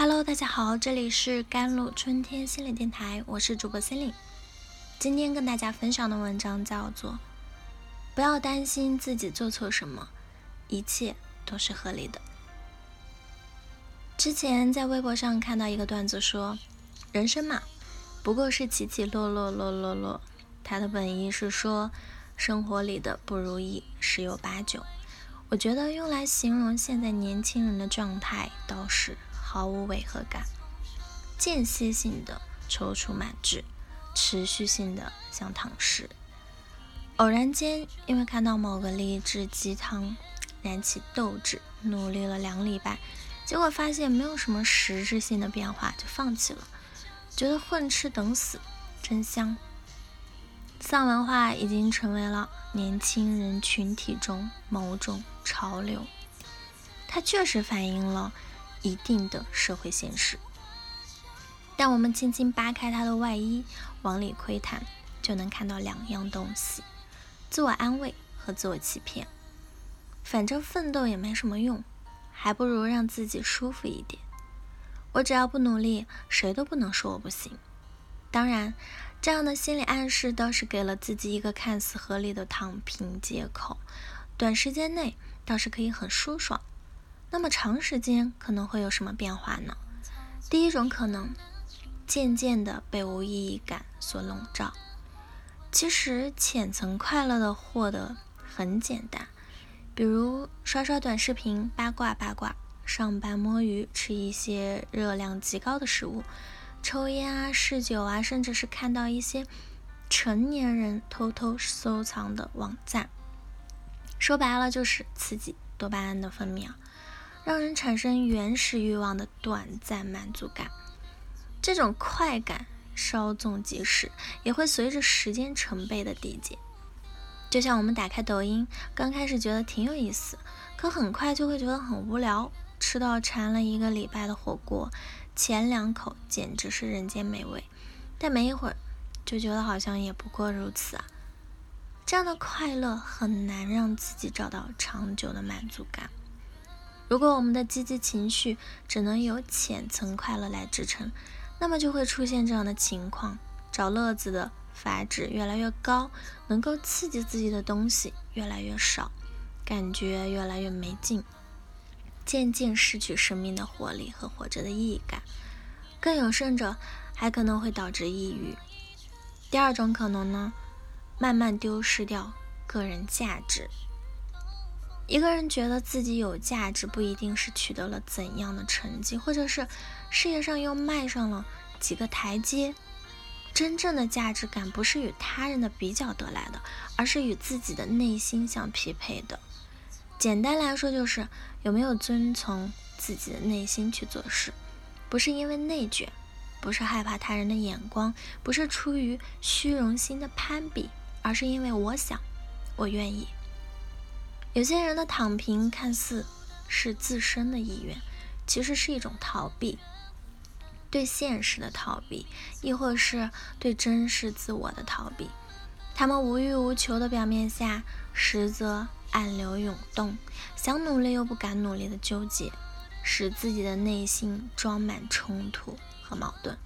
Hello，大家好，这里是甘露春天心理电台，我是主播心灵。今天跟大家分享的文章叫做《不要担心自己做错什么，一切都是合理的》。之前在微博上看到一个段子说，人生嘛，不过是起起落落落落落。它的本意是说，生活里的不如意十有八九。我觉得用来形容现在年轻人的状态倒是。毫无违和感，间歇性的踌躇满志，持续性的像躺尸。偶然间，因为看到某个励志鸡汤，燃起斗志，努力了两礼拜，结果发现没有什么实质性的变化，就放弃了，觉得混吃等死真香。丧文化已经成为了年轻人群体中某种潮流，它确实反映了。一定的社会现实，但我们轻轻扒开他的外衣，往里窥探，就能看到两样东西：自我安慰和自我欺骗。反正奋斗也没什么用，还不如让自己舒服一点。我只要不努力，谁都不能说我不行。当然，这样的心理暗示倒是给了自己一个看似合理的躺平借口，短时间内倒是可以很舒爽。那么长时间可能会有什么变化呢？第一种可能，渐渐的被无意义感所笼罩。其实浅层快乐的获得很简单，比如刷刷短视频、八卦八卦，上班摸鱼，吃一些热量极高的食物，抽烟啊、嗜酒啊，甚至是看到一些成年人偷偷收藏的网站。说白了就是刺激多巴胺的分泌啊。让人产生原始欲望的短暂满足感，这种快感稍纵即逝，也会随着时间成倍的递减。就像我们打开抖音，刚开始觉得挺有意思，可很快就会觉得很无聊。吃到馋了一个礼拜的火锅，前两口简直是人间美味，但没一会儿就觉得好像也不过如此啊。这样的快乐很难让自己找到长久的满足感。如果我们的积极情绪只能由浅层快乐来支撑，那么就会出现这样的情况：找乐子的阀值越来越高，能够刺激自己的东西越来越少，感觉越来越没劲，渐渐失去生命的活力和活着的意义感。更有甚者，还可能会导致抑郁。第二种可能呢，慢慢丢失掉个人价值。一个人觉得自己有价值，不一定是取得了怎样的成绩，或者是事业上又迈上了几个台阶。真正的价值感不是与他人的比较得来的，而是与自己的内心相匹配的。简单来说，就是有没有遵从自己的内心去做事，不是因为内卷，不是害怕他人的眼光，不是出于虚荣心的攀比，而是因为我想，我愿意。有些人的躺平看似是自身的意愿，其实是一种逃避，对现实的逃避，亦或是对真实自我的逃避。他们无欲无求的表面下，实则暗流涌动，想努力又不敢努力的纠结，使自己的内心装满冲突和矛盾，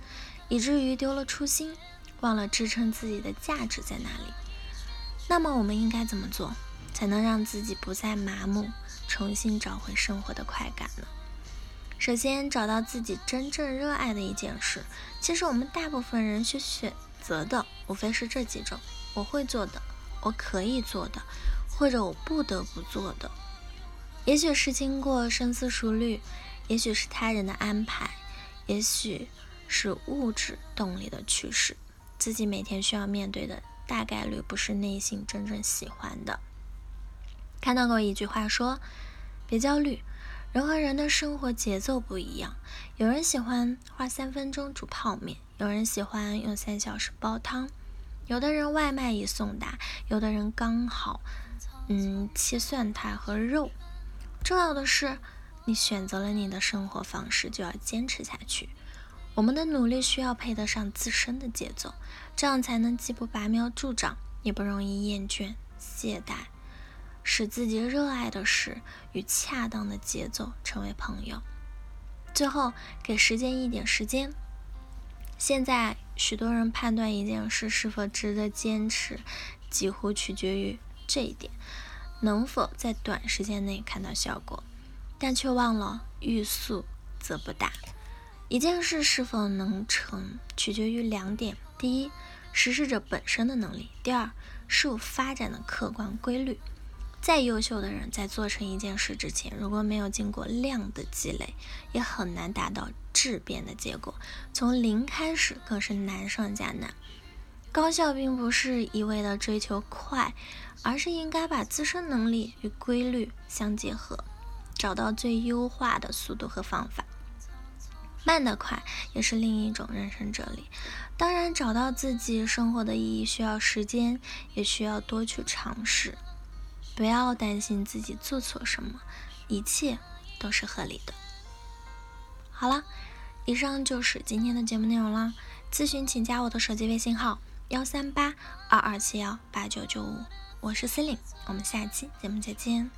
以至于丢了初心，忘了支撑自己的价值在哪里。那么我们应该怎么做？才能让自己不再麻木，重新找回生活的快感呢？首先，找到自己真正热爱的一件事。其实，我们大部分人去选择的，无非是这几种：我会做的，我可以做的，或者我不得不做的。也许是经过深思熟虑，也许是他人的安排，也许是物质动力的驱使。自己每天需要面对的，大概率不是内心真正喜欢的。看到过一句话说：“别焦虑，人和人的生活节奏不一样。有人喜欢花三分钟煮泡面，有人喜欢用三小时煲汤，有的人外卖已送达，有的人刚好，嗯，切蒜苔和肉。重要的是，你选择了你的生活方式，就要坚持下去。我们的努力需要配得上自身的节奏，这样才能既不拔苗助长，也不容易厌倦懈怠。”使自己热爱的事与恰当的节奏成为朋友。最后，给时间一点时间。现在，许多人判断一件事是否值得坚持，几乎取决于这一点：能否在短时间内看到效果。但却忘了欲速则不达。一件事是否能成，取决于两点：第一，实施者本身的能力；第二，事物发展的客观规律。再优秀的人，在做成一件事之前，如果没有经过量的积累，也很难达到质变的结果。从零开始，更是难上加难。高效并不是一味的追求快，而是应该把自身能力与规律相结合，找到最优化的速度和方法。慢的快也是另一种人生哲理。当然，找到自己生活的意义需要时间，也需要多去尝试。不要担心自己做错什么，一切都是合理的。好了，以上就是今天的节目内容了。咨询请加我的手机微信号：幺三八二二七幺八九九五，我是司令，我们下期节目再见。